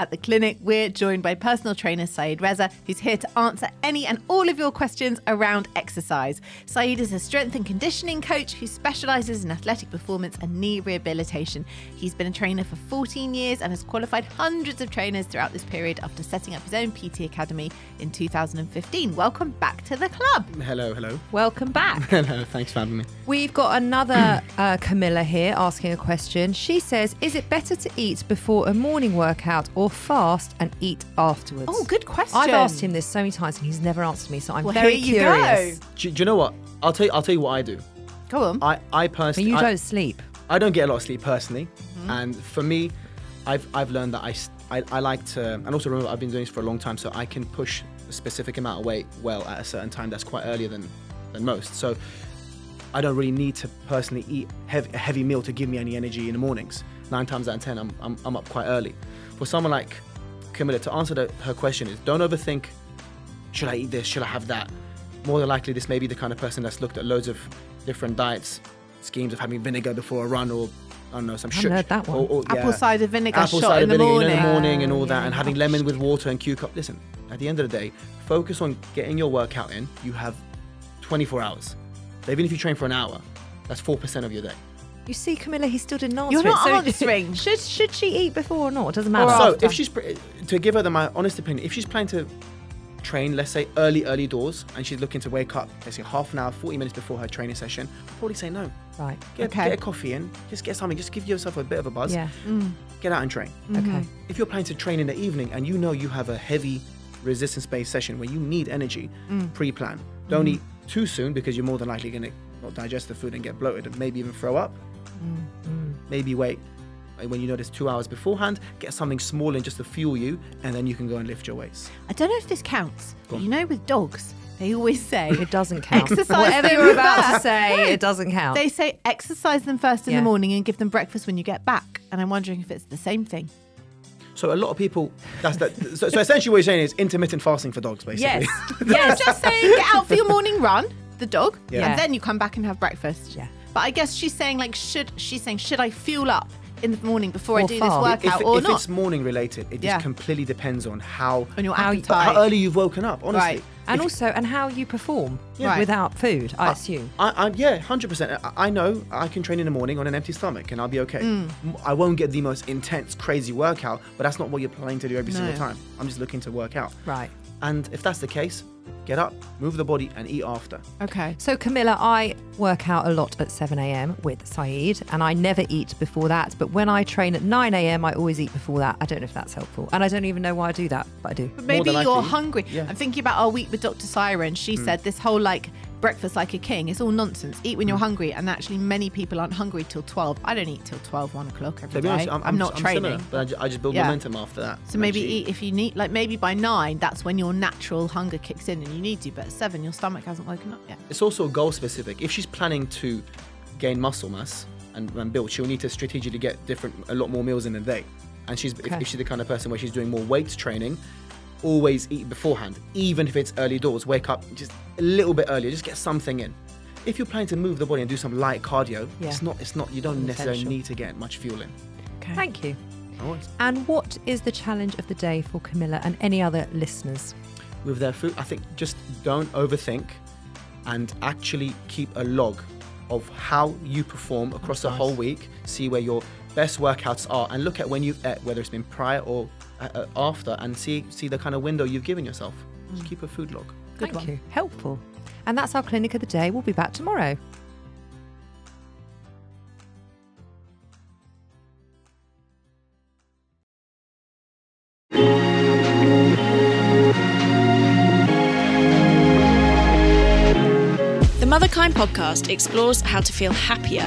at the clinic, we're joined by personal trainer Saeed Reza, who's here to answer any and all of your questions around exercise. Saeed is a strength and conditioning coach who specialises in athletic performance and knee rehabilitation. He's been a trainer for 14 years and has qualified hundreds of trainers throughout this period after setting up his own PT Academy in 2015. Welcome back to the club. Hello, hello. Welcome back. Hello, thanks for having me. We've got another uh, Camilla here asking a question. She says, "Is it better to eat before a morning workout or fast and eat afterwards?" Oh, good question. I've asked him this so many times and he's never answered me, so I'm Well, very here you curious. go. Do, do you know what? I'll tell you. I'll tell you what I do. Go on. I, I But personally, you I, don't sleep. I don't get a lot of sleep personally, Mm-hmm. and for me, I've I've learned that I, s- I I like to, and also remember I've been doing this for a long time, so I can push a specific amount of weight well at a certain time. That's quite earlier than than most. So I don't really need to personally eat heavy, a heavy meal to give me any energy in the mornings. Nine times out of ten, I'm, I'm, I'm up quite early. For someone like Camilla, to answer the, her question is don't overthink, should I eat this, should I have that? More than likely, this may be the kind of person that's looked at loads of different diets, schemes of having vinegar before a run or, I don't know, some Haven't sugar. heard that one. Or, or, Apple cider vinegar Apple shot cider in the vinegar, you know, morning. in the morning and all that, Yeah. and having lemon with water and cucumber. Listen, at the end of the day, focus on getting your workout in. You have 24 hours. So even if you train for an hour, that's 4% of your day. You see, Camilla, he still didn't answer You're it. not So answering. should should she eat before or not? It doesn't matter. So after. if she's pr- to give her the, my honest opinion, if she's planning to train, let's say early, early doors, and she's looking to wake up, let's say half an hour, 40 minutes before her training session, I'd probably say no. right. Get, Okay. get a coffee in, just get something, just give yourself a bit of a buzz. Yeah. Mm. Get out and train. Mm-hmm. Okay. If you're planning to train in the evening and you know you have a heavy resistance based session where you need energy, mm. pre plan. Don't mm-hmm. eat too soon because you're more than likely going to not digest the food and get bloated and maybe even throw up. Mm-hmm. Maybe wait. When you know there's two hours beforehand, get something small in just to fuel you, and then you can go and lift your weights. I don't know if this counts, but you know, with dogs, they always say It doesn't count. Exercise Whatever you're about to say, No. it doesn't count. They say exercise them first in Yeah. the morning and give them breakfast when you get back. And I'm wondering if it's the same thing. So a lot of people, that's that. So, so essentially, what you're saying is intermittent fasting for dogs, basically. yes. No, yes. just saying get out for your morning run, the dog, Yeah. and then you come back and have breakfast. Yeah. But I guess she's saying like should she's saying should I fuel up in the morning before I do fast. this workout if, or if not? it's morning related, it just completely depends on how on your how you- appetite. how early you've woken up. Honestly, Right. and If- also, and how you perform Yeah. without food, I assume. I, I, yeah, hundred percent. I, I know I can train in the morning on an empty stomach and I'll be okay. Mm. M- I won't get the most intense, crazy workout, but that's not what you're planning to do every single No. time. I'm just looking to work out. Right. And if that's the case, get up, move the body, and eat after. okay. So, Camilla, I work out a lot at 7 a.m. with Saeed, and I never eat before that. But when I train at 9 a.m., I always eat before that. I don't know if that's helpful. And I don't even know why I do that, but I do. But maybe you're likely, hungry. yeah. I'm thinking about our week with Dr. Siren. She Hmm. said this whole like breakfast like a king. It's all nonsense. Eat when you're hmm. hungry, and actually many people aren't hungry till 12. I don't eat till 12, 1 o'clock every To be day. honest, I'm, not training. similar, but I ju- I just, build Yeah. momentum after that. So maybe eat if you need, like maybe by nine, that's when your natural hunger kicks in and you need to. But at seven, your stomach hasn't woken up yet. It's also goal specific. If she's planning to gain muscle mass and, and build, she'll need to strategically get different, a lot more meals in a day. And she's if, Okay. if she's the kind of person where she's doing more weights training, always eat beforehand, even if it's early doors. Wake up just a little bit earlier, just get something in. If you're planning to move the body and do some light cardio, Yeah. it's not. It's not. You don't necessarily need to get much fuel in. Okay. Thank you. Always. And what is the challenge of the day for Camilla and any other listeners? with their food. I think just don't overthink and actually keep a log of how you perform across the whole week. See where your best workouts are, and look at when you've ate, whether it's been prior or Uh, uh, after, and see see the kind of window you've given yourself. Just mm. keep a food log. Thank you. Helpful. And that's our clinic of the day. We'll be back tomorrow. The Motherkind podcast explores how to feel happier,